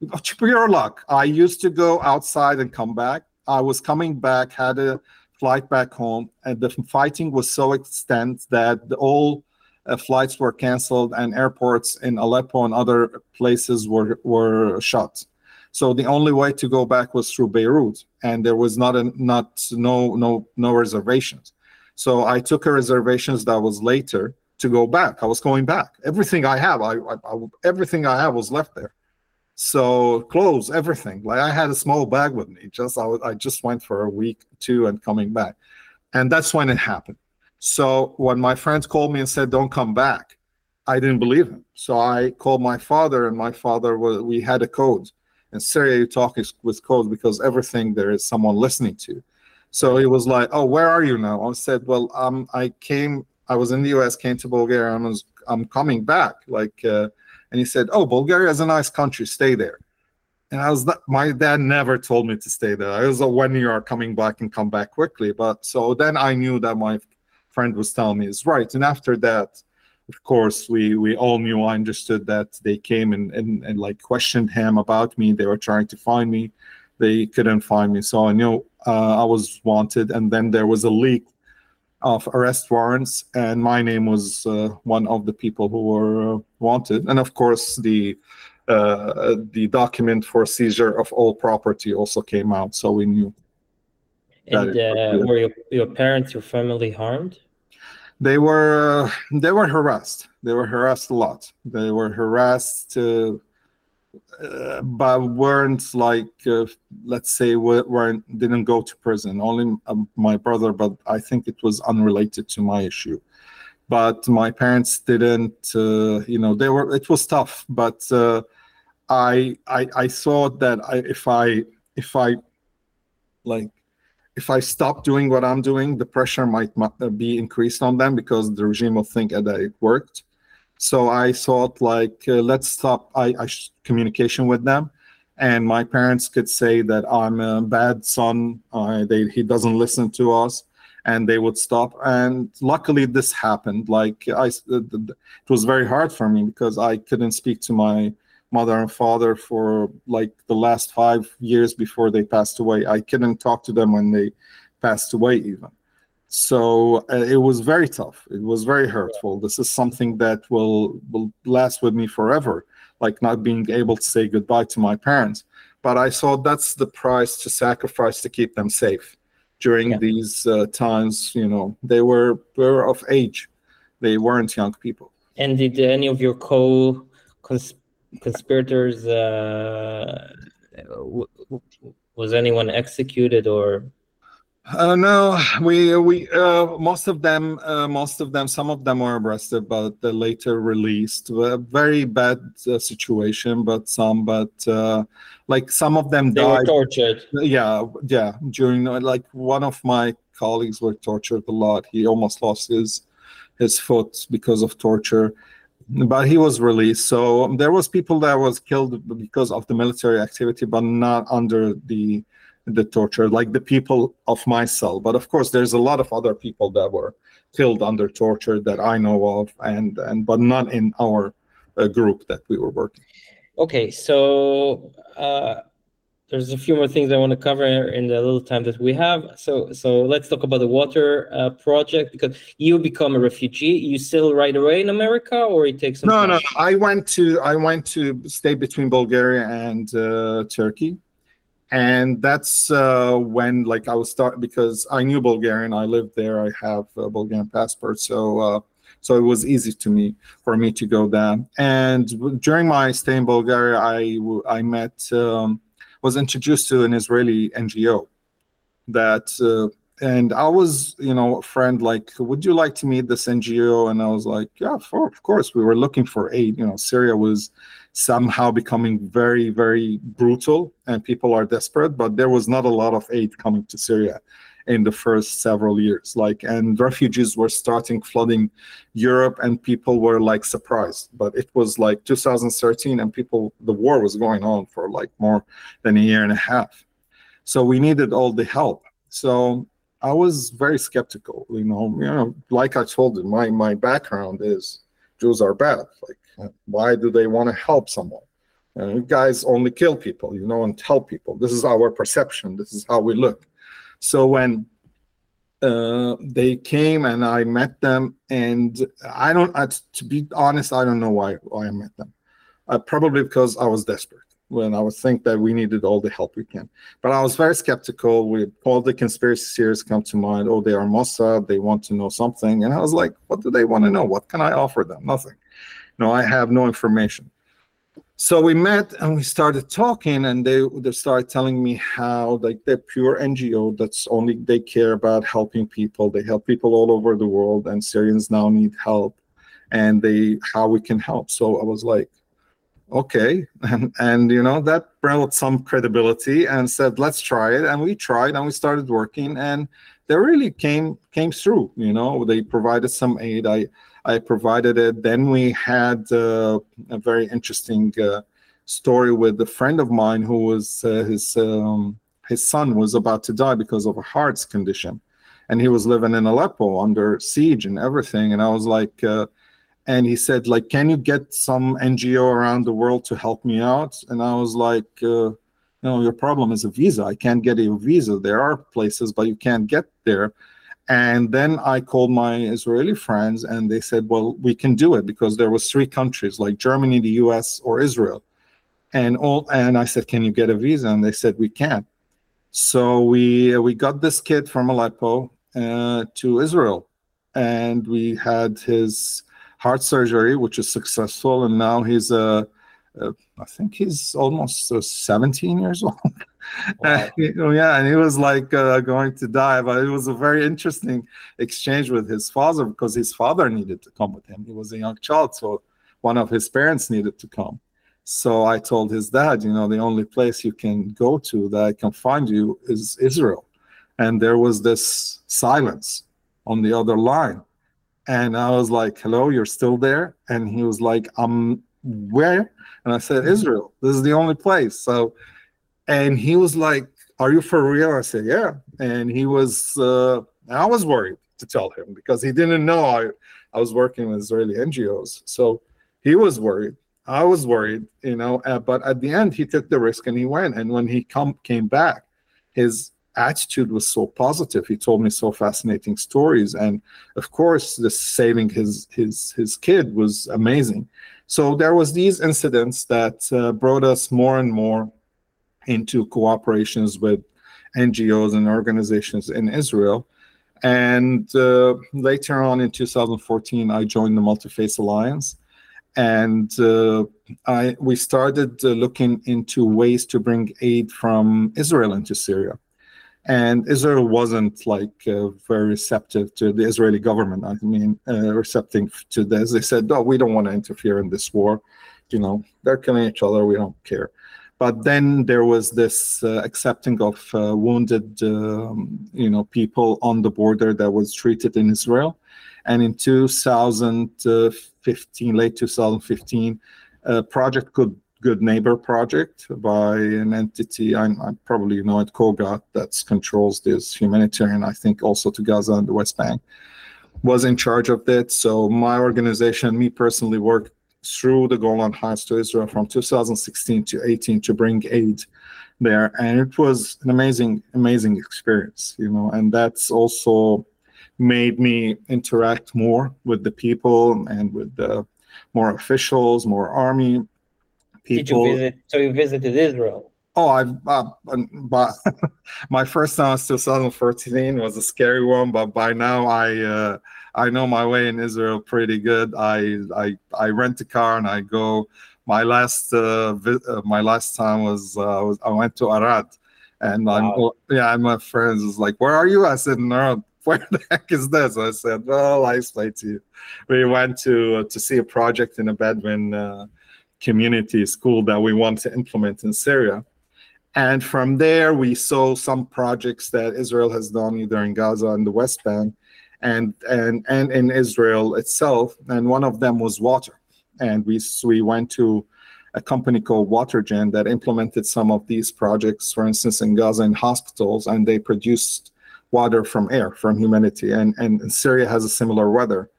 My, pure luck. I used to go outside and come back I was coming back, had a flight back home, and the fighting was so extent that all uh, flights were canceled and airports in Aleppo and other places were were shut. So the only way to go back was through Beirut, and there was not a not no no no reservations. So I took a reservations that was later to go back. I was going back. Everything I have, I, I, I everything I have was left there. So clothes, everything. Like I had a small bag with me. Just I, I just went for a week, two, and coming back, and that's when it happened. So when my friends called me and said, "Don't come back," I didn't believe him. So I called my father, and my father was. We had a code. In Syria, you talk with code because everything there is someone listening to. So he was like, "Oh, where are you now?" I said, "Well, um, I came. I was in the U.S., came to Bulgaria, and was I'm coming back. Like." Uh, and he said, "Oh, Bulgaria is a nice country. Stay there." And I was my dad never told me to stay there. I was when you are coming back and come back quickly. But so then I knew that my friend was telling me is right. And after that, of course, we we all knew. I understood that they came and and, and like questioned him about me. They were trying to find me. They couldn't find me, so I knew uh, I was wanted. And then there was a leak of arrest warrants, and my name was uh, one of the people who were uh, wanted. And of course, the uh, the document for seizure of all property also came out, so we knew. And uh, were your, your parents, your family harmed? They were they were harassed. They were harassed a lot. They were harassed uh, uh, but weren't like uh, let's say weren't didn't go to prison only my brother but i think it was unrelated to my issue but my parents didn't uh, you know they were it was tough but uh, I, I i thought that I, if i if i like if i stop doing what i'm doing the pressure might be increased on them because the regime will think that it worked. So I thought, like, uh, let's stop I, I communication with them, and my parents could say that I'm a bad son. Uh, they, he doesn't listen to us, and they would stop. And luckily, this happened. Like, I, it was very hard for me because I couldn't speak to my mother and father for like the last five years before they passed away. I couldn't talk to them when they passed away, even. So uh, it was very tough. It was very hurtful. This is something that will will last with me forever, like not being able to say goodbye to my parents. But I saw that's the price to sacrifice to keep them safe during yeah. these uh, times. You know, they were were of age; they weren't young people. And did any of your co conspirators uh, was anyone executed or uh, no, we we uh, most of them, uh, most of them, some of them were arrested, but later released. A very bad uh, situation, but some, but uh, like some of them they died. were tortured. Yeah, yeah. During like one of my colleagues were tortured a lot. He almost lost his his foot because of torture, but he was released. So um, there was people that was killed because of the military activity, but not under the the torture, like the people of my cell. But of course, there's a lot of other people that were killed under torture that I know of, and and but not in our uh, group that we were working. Okay, so uh, there's a few more things I want to cover in the little time that we have. So so let's talk about the water uh, project because you become a refugee. You still right away in America, or it takes some No, time? no, I went to I went to stay between Bulgaria and uh, Turkey, and that's uh, when like I was start because I knew Bulgarian. I lived there. I have a Bulgarian passport, so uh, so it was easy to me for me to go there And during my stay in Bulgaria, i i met um, was introduced to an Israeli NGO that. Uh, and I was, you know, a friend like, would you like to meet this NGO? And I was like, yeah, for, of course. We were looking for aid. You know, Syria was somehow becoming very, very brutal, and people are desperate. But there was not a lot of aid coming to Syria in the first several years. Like, and refugees were starting flooding Europe, and people were like surprised. But it was like 2013, and people, the war was going on for like more than a year and a half. So we needed all the help. So I was very skeptical, you know. You know, like I told you, my my background is Jews are bad. Like, why do they want to help someone? Uh, you guys only kill people, you know, and tell people. This is our perception. This is how we look. So when uh, they came and I met them, and I don't. I, to be honest, I don't know why why I met them. Uh, probably because I was desperate when I would think that we needed all the help we can. But I was very skeptical. We all the conspiracy theories come to mind. Oh, they are Mossad. They want to know something, and I was like, what do they want to know? What can I offer them? Nothing. No, I have no information. So we met and we started talking, and they they started telling me how like they're pure NGO. That's only they care about helping people. They help people all over the world, and Syrians now need help, and they how we can help. So I was like, okay and and you know that brought some credibility and said let's try it and we tried and we started working and they really came came through you know they provided some aid i i provided it. Then we had uh, a very interesting uh, story with a friend of mine who was uh, his um, his son was about to die because of a heart condition. And he was living in aleppo under siege and everything. And i was like and he said like can you get some ngo around the world to help me out? And i was like uh, no your problem is a visa. I can't get a visa. There are places but you can't get there and then i called my israeli friends and they said well we can do it because there was three countries like germany the us or israel and all and i said can you get a visa and they said we can't. so we we got this kid from aleppo uh, to israel and we had his heart surgery, which is successful, and now he's uh, uh I think he's almost uh, 17 years old. Wow. You know, yeah, and he was like uh, going to die, but it was a very interesting exchange with his father because his father needed to come with him. He was a young child, so one of his parents needed to come. So I told his dad, you know, the only place you can go to that I can find you is Israel. And there was this silence on the other line. And I was like, hello, you're still there? And he was like, I'm where? And I said, Israel. This is the only place. So, and he was like, are you for real? I said, yeah. And he was, uh, I was worried to tell him because he didn't know I, I was working with Israeli NGOs. So he was worried. I was worried, you know, uh, but at the end, he took the risk and he went. And when he come came back, his attitude was so positive. He told me so fascinating stories, and of course, the saving his his his kid was amazing. So there was these incidents that uh, brought us more and more into cooperations with NGOs and organizations in Israel. And uh, later on in 2014, I joined the Multifaith Alliance, and uh, I we started uh, looking into ways to bring aid from Israel into Syria and Israel wasn't like uh, very receptive to the Israeli government. I mean, uh, receptive to this. They said, "No, we don't want to interfere in this war. You know, they're killing each other. We don't care." But then there was this uh, accepting of uh, wounded, um, you know, people on the border that was treated in Israel, and in 2015, late 2015, uh, Project Good Good Neighbor project by an entity I, I probably know it, COGAT, that controls this humanitarian, I think, also to Gaza and the West Bank. was in charge of that. So my organization, me personally, worked through the Golan Heights to Israel from 2016 to 18 to bring aid there, and it was an amazing, amazing experience, you know. And that's also made me interact more with the people and with the more officials, more army people. Did you visit? So you visited Israel. Oh, I've uh, but my first time was 2014 was a scary one, but by now I uh, I know my way in Israel pretty good. I I I rent a car and I go. My last uh, vi- uh, my last time was, uh, was I went to Arad, and Wow. I'm yeah, and my friends was like, "Where are you?" I said, "No, where the heck is this?" I said, "Well, I explained to you." We went to to see a project in a Bedouin uh, community school that we want to implement in Syria. And from there, we saw some projects that Israel has done either in Gaza and the West Bank and, and, and in Israel itself. And one of them was water. And we, we went to a company called WaterGen that implemented some of these projects, for instance, in Gaza in hospitals, and they produced water from air, from humidity. And, and Syria has a similar weather,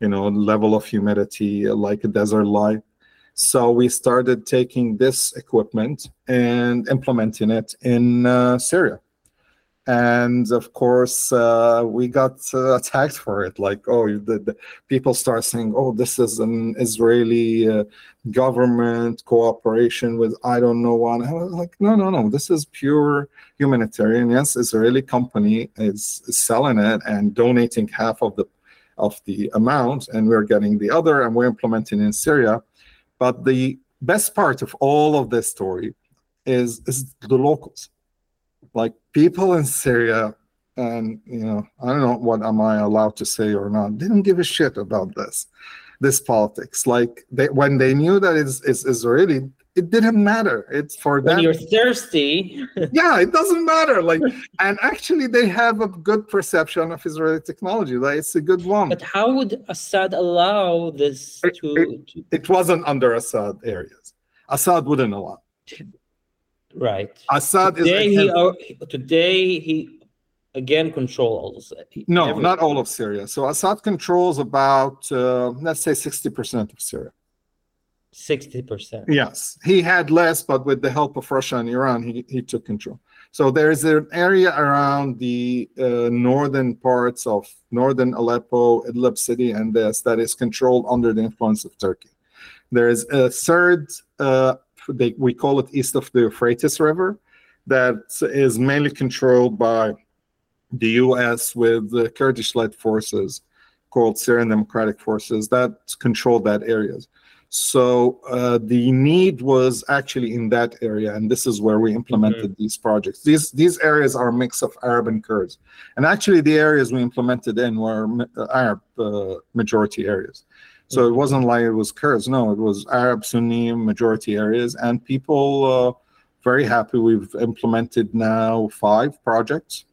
you know, level of humidity like a desert like. So we started taking this equipment and implementing it in uh, Syria. And of course, uh, we got uh, attacked for it. Like, oh, the, the people start saying, oh, this is an Israeli uh, government cooperation with I don't know what. I was like, no, no, no. This is pure humanitarian. Yes, Israeli company is, selling it and donating half of the of the amount, and we're getting the other, and we're implementing in Syria. But the best part of all of this story is is the locals, like people in Syria, and you know, I don't know what am I allowed to say or not. They don't give a shit about this, this politics. Like they when they knew that it's, it's Israeli, it didn't matter. It's for When them. you're thirsty, yeah, it doesn't matter. Like, and actually, they have a good perception of Israeli technology. Like, it's a good one. but how would Assad allow this It- to? to it wasn't under Assad areas. Assad wouldn't allow. Right. Assad is Today he, uh, today he again control all this. no, every- not all of Syria. So Assad controls about uh, let's say sixty percent of Syria. Sixty percent. Yes, he had less, but with the help of Russia and Iran, he, he took control. So there is an area around the uh, northern parts of northern Aleppo, Idlib city, and this that is controlled under the influence of Turkey. There is a third, uh, they, we call it east of the Euphrates River, that is mainly controlled by the U.S. with the Kurdish-led forces called Syrian Democratic Forces that control that areas. So uh, the need was actually in that area, and this is where we implemented these projects. These these areas are a mix of Arab and Kurds, and actually the areas we implemented in were uh, Arab uh, majority areas. So it Mhm. wasn't like it was Kurds. No, it was Arab Sunni majority areas, and people uh, very happy. We've implemented now five projects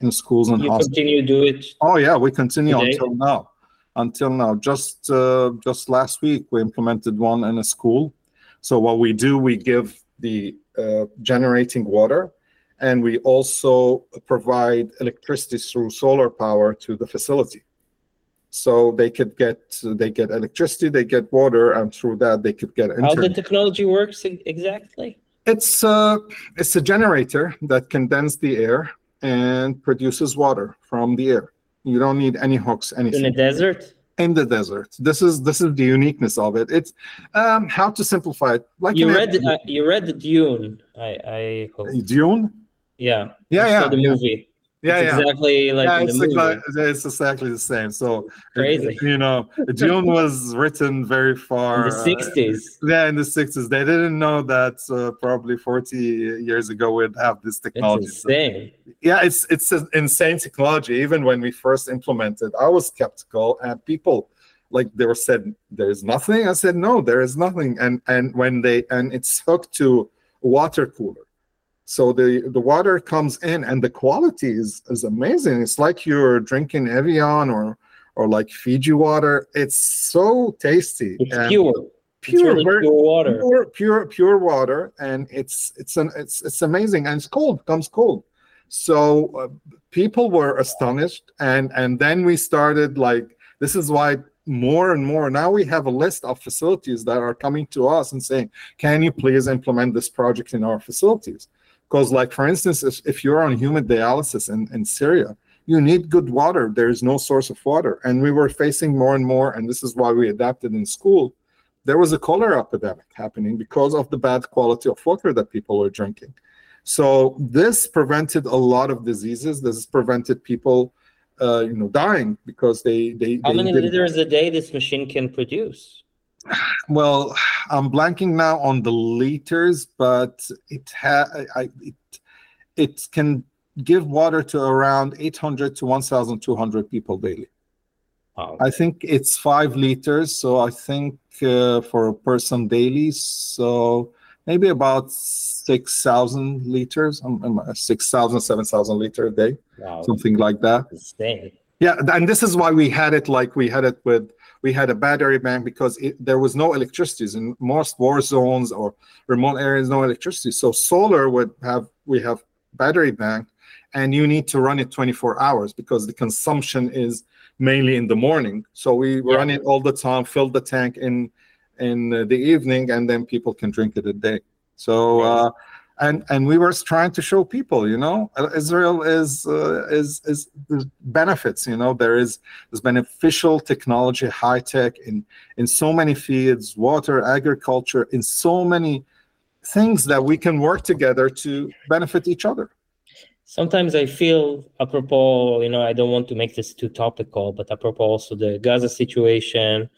in schools and You hospitals. continue to do it. Oh yeah, we continue Today? until now. Until now, just uh, just last week we implemented one in a school. So what we do, we give the uh, generating water, and we also provide electricity through solar power to the facility. So they could get they get electricity, they get water, and through that they could get How the technology works exactly? It's uh, it's a generator that condenses the air and produces water from the air. You don't need any hooks, anything In the desert? in the desert. This is this is the uniqueness of it. It's um, how to simplify it. Like You read uh, you read the Dune. I I hope. Dune. Yeah. Yeah, I yeah, the yeah. movie. Yeah, It's yeah. Exactly like yeah, it's, exactly, it's exactly the same. So, Crazy. you know, Dune was written very far. in the uh, sixties. yeah, in the 60s. They didn't know that uh, probably 40 years ago we'd have this It's technology. So- insane. yeah it's it's an insane technology even when we first implemented i was skeptical and people like they were said there's nothing i said no there is nothing and and when they and it's hooked to water cooler so the the water comes in and the quality is is amazing it's like you're drinking evian or or like fiji water it's so tasty It's pure. Pure really pure water. pure pure pure water and it's it's an it's it's amazing and it's cold comes cold So uh, people were astonished, and and then we started like this is why more and more now we have a list of facilities that are coming to us and saying, can you please implement this project in our facilities? Because like for instance, if, if you're on hemodialysis in, in Syria, you need good water. There is no source of water. And we were facing more and more, and this is why we adapted in school. There was a cholera epidemic happening because of the bad quality of water that people were drinking. So this prevented a lot of diseases. This prevented people, uh, you know, dying because they they. How they many liters a day this machine can produce? Well, I'm blanking now on the liters, but it ha I, it it can give water to around 800 to 1,200 people daily. Wow. I think it's five liters, so I think uh, for a person daily, so maybe about 6,000 liters, um, um, 6,000, 7,000 liter a day, Wow. something like that. Yeah, and this is why we had it like we had it with we had a battery bank because it, there was no electricity in most war zones or remote areas, no electricity. So solar would have we have battery bank, and you need to run it 24 hours because the consumption is mainly in the morning. So we Yeah. run it all the time, fill the tank in in the evening, and then people can drink it a day. So. Uh, and and we were trying to show people, you know, uh, Israel is uh, is is benefits, you know, there is there's beneficial technology, high tech in in so many fields, water, agriculture, in so many things that we can work together to benefit each other. Sometimes I feel, apropos, you know, I don't want to make this too topical, but apropos also the Gaza situation.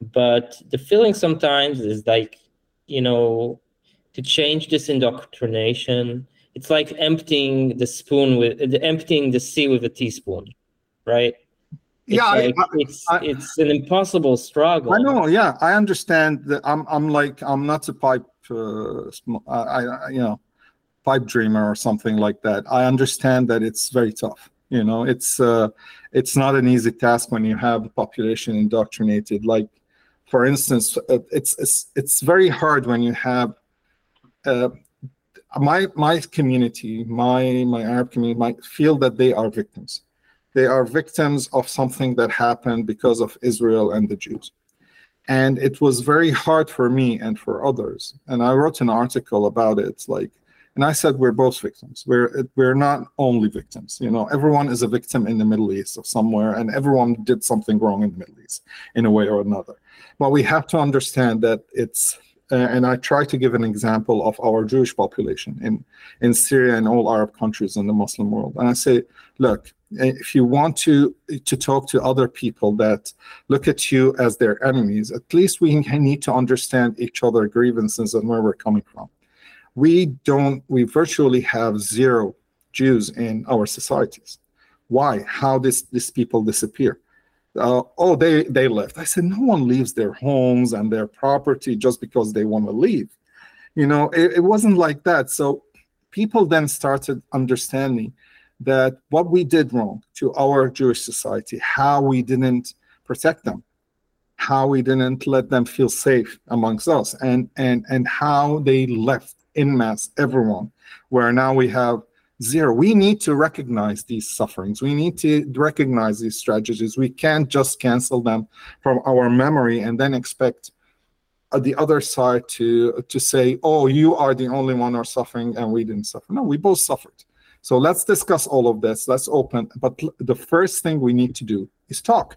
But the feeling sometimes is like, you know, to change this indoctrination, it's like emptying the spoon with emptying the sea with a teaspoon, right? It's yeah, like, I- it's I- it's an impossible struggle. I know. Yeah, I understand that. I'm I'm like I'm not a pipe, uh, I, I you know, pipe dreamer or something like that. I understand that it's very tough. You know, it's uh, it's not an easy task when you have a population indoctrinated. Like, for instance, uh, it's it's it's very hard when you have. Uh, my my community, my my Arab community, might feel that they are victims they are victims of something that happened because of Israel and the Jews. And it was very hard for me and for others. And I wrote an article about it, like, and I said we're both victims. We're we're not only victims. You know, everyone is a victim in the Middle East of somewhere, and everyone did something wrong in the Middle East in a way or another. But we have to understand that it's. Uh, and I try to give an example of our Jewish population in in Syria and all Arab countries in the Muslim world. And I say, look, if you want to to talk to other people that look at you as their enemies at least we need to understand each other grievances and where we're coming from. We don't we virtually have zero jews in our societies. Why? How this these people disappear uh, oh they they left. I said no one leaves their homes and their property just because they want to leave. You know it, it wasn't like that. So people then started understanding that what we did wrong to our Jewish society, how we didn't protect them, how we didn't let them feel safe amongst us, and and and how they left in mass everyone, where now we have zero. We need to recognize these sufferings. We need to recognize these strategies. We can't just cancel them from our memory and then expect uh, the other side to to say, "Oh, you are the only one who are suffering, and we didn't suffer." No, we both suffered. So let's discuss all of this. Let's open. But the first thing we need to do is talk.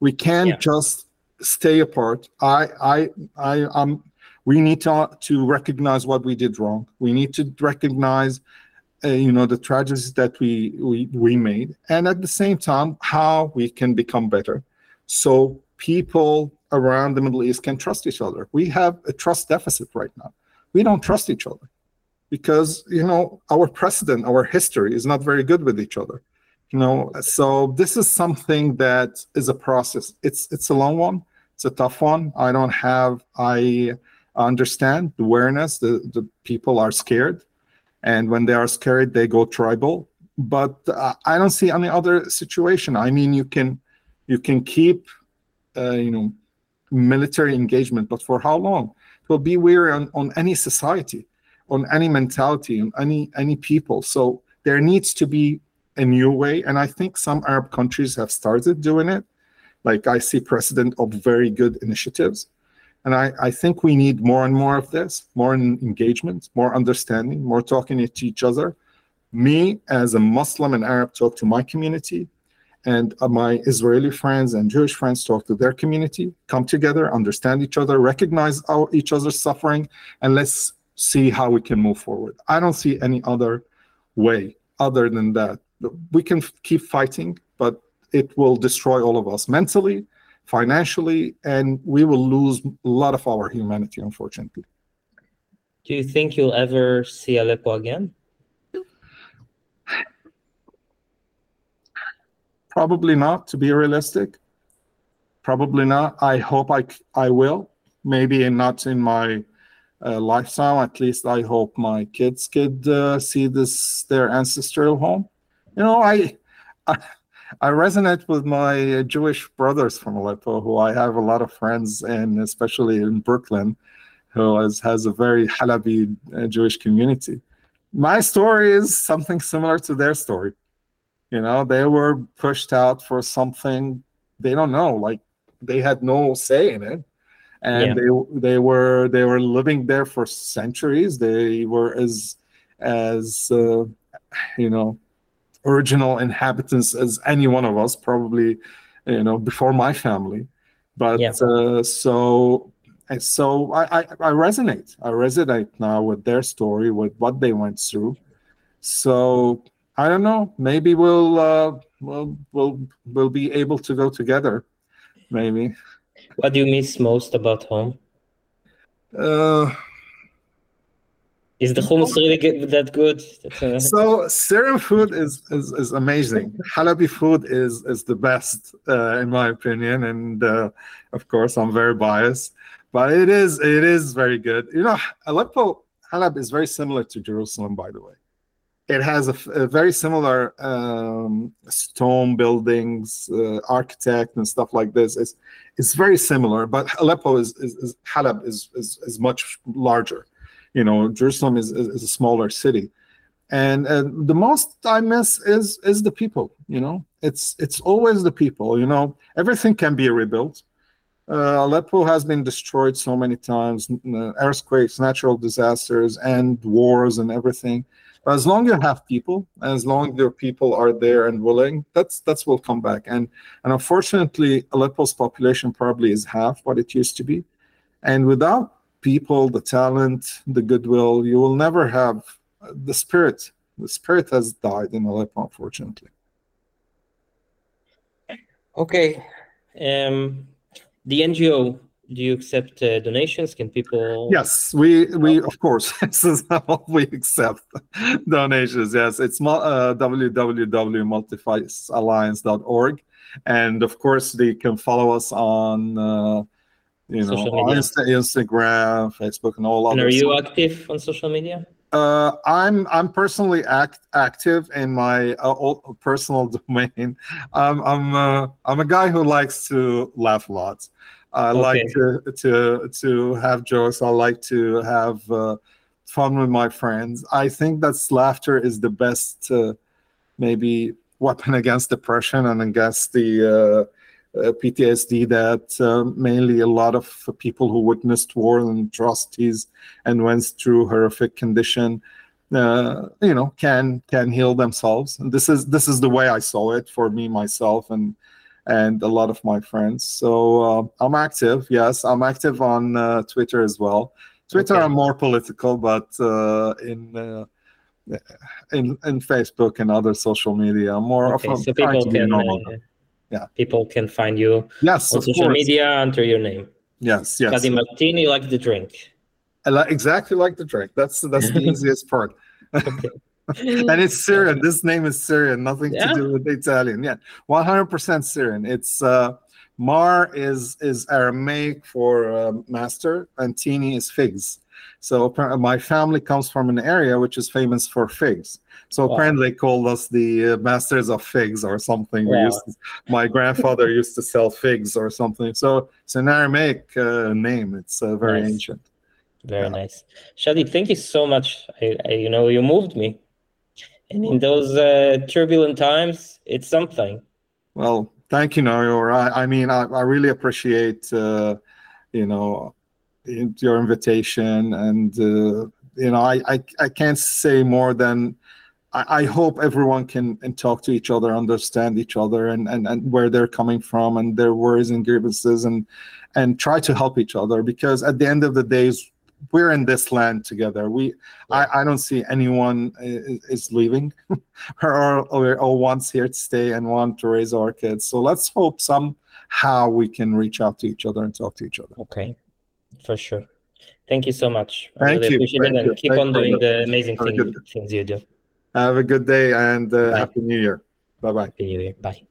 We can't Yeah. just stay apart. I, I, I, um, we need to to recognize what we did wrong. We need to recognize, uh, you know, the tragedies that we we we made, and at the same time, how we can become better, so people around the Middle East can trust each other. We have a trust deficit right now. We don't trust each other because you know our precedent our history is not very good with each other you know. So this is something that is a process. It's it's a long one. It's a tough one. I don't have i understand the awareness the, the people are scared and when they are scared they go tribal. But uh, i don't see any other situation. I mean you can you can keep uh, you know military engagement but for how long? It will be weird on, on any society on any mentality on any any people. So there needs to be a new way, and I think some Arab countries have started doing it. Like I see precedent of very good initiatives. And I, I think we need more and more of this, more engagement, more understanding, more talking to each other. Me, as a Muslim and Arab, talk to my community, and uh, my Israeli friends and Jewish friends talk to their community, come together, understand each other, recognize our, each other's suffering, and let's see how we can move forward. I don't see any other way other than that. We can keep fighting, but it will destroy all of us mentally, financially, and we will lose a lot of our humanity, unfortunately. Do you think you'll ever see Aleppo again? Probably not, to be realistic. Probably not. I hope I, I will. Maybe not in my uh, lifetime. At least I hope my kids could uh, see this their ancestral home. You know, I, I I resonate with my Jewish brothers from Aleppo, who I have a lot of friends, and especially in Brooklyn, who has, has a very Halabi uh, Jewish community. My story is something similar to their story. You know, they were pushed out for something they don't know, like they had no say in it, and yeah. they they were they were living there for centuries. They were as as uh, you know original inhabitants as any one of us, probably, you know, before my family. But yeah. uh, so so I, I, I resonate. I resonate now with their story, with what they went through. So I don't know. Maybe we'll uh, we'll we'll we'll be able to go together. Maybe. What do you miss most about home? Uh, is the hummus really good, that good? So Syrian food is, is, is amazing. Halabi food is is the best uh, in my opinion, and uh, of course I'm very biased, but it is it is very good. You know, Aleppo Halab is very similar to Jerusalem, by the way. It has a, a very similar um, stone buildings, uh, architect, and stuff like this. It's it's very similar, but Aleppo is, is, is Halab is, is is much larger you know jerusalem is, is, a smaller city. And the most i miss is is the people you know? It's it's always the people you know? Everything can be rebuilt. Uh, aleppo has been destroyed so many times earthquakes natural disasters and wars and everything. But as long as you have people as long as your people are there and willing that's that's will come back. And and unfortunately aleppo's population probably is half what it used to be. And without people, the talent, the goodwill. You will never have the spirit. The spirit has died in Aleppo, unfortunately. Okay. Um, the NGO, do you accept uh, donations? Can people? Yes, we we of course this is how we accept donations. Yes, it's uh, and of course they can follow us on. Uh, you know, Insta- Instagram, Facebook, and all and other. Are you stuff. active on social media? Uh, I'm I'm personally act active in my uh, personal domain. Um, I'm uh, I'm a guy who likes to laugh a lot. I okay. like to to to have jokes. I like to have uh, fun with my friends. I think that laughter is the best, uh, maybe weapon against depression and against the uh, PTSD that uh, mainly a lot of people who witnessed war and atrocities and went through horrific condition, uh, you know, can can heal themselves. And this is this is the way I saw it for me myself and and a lot of my friends. So uh, I'm active. Yes, I'm active on uh, Twitter as well. Twitter, okay. I'm more political, but uh, in in in Facebook and other social media, I'm more okay, of so people can yeah. People can find you yes on social course. media under your name. Yes yes. Shadi Martini like the drink. I like, exactly like the drink. That's that's the easiest part. And it's Syrian. This name is Syrian. Nothing yeah. to do with Italian. Yeah. 100% Syrian. It's uh Mar is is Aramaic for uh, master. And Tini is figs so my family comes from an area which is famous for figs. So wow. apparently they called us the uh, masters of figs or something. Wow. To, my grandfather used to sell figs or something. So it's an Aramaic uh, name. It's uh, very nice. ancient. Very yeah. nice. Shadi, thank you so much. I, I, you know, you moved me. And in those uh, turbulent times, it's something. Well, thank you, Noyor. I, I mean, I, I really appreciate, uh, you know, your invitation, and uh, you know, I, I I can't say more than I, I hope everyone can and talk to each other, understand each other, and, and and where they're coming from, and their worries and grievances, and and try to help each other because at the end of the days we're in this land together. We, I, I don't see anyone is, is leaving. all, we're all once here to stay and want to raise our kids. So let's hope somehow we can reach out to each other and talk to each other. Okay, for sure. Thank you so much. I Thank really you. appreciate Thank it, and you. keep Thank on doing you. the amazing thing, things you do. Have a good day and uh, happy New Year. Bye bye. Happy New Year. Bye.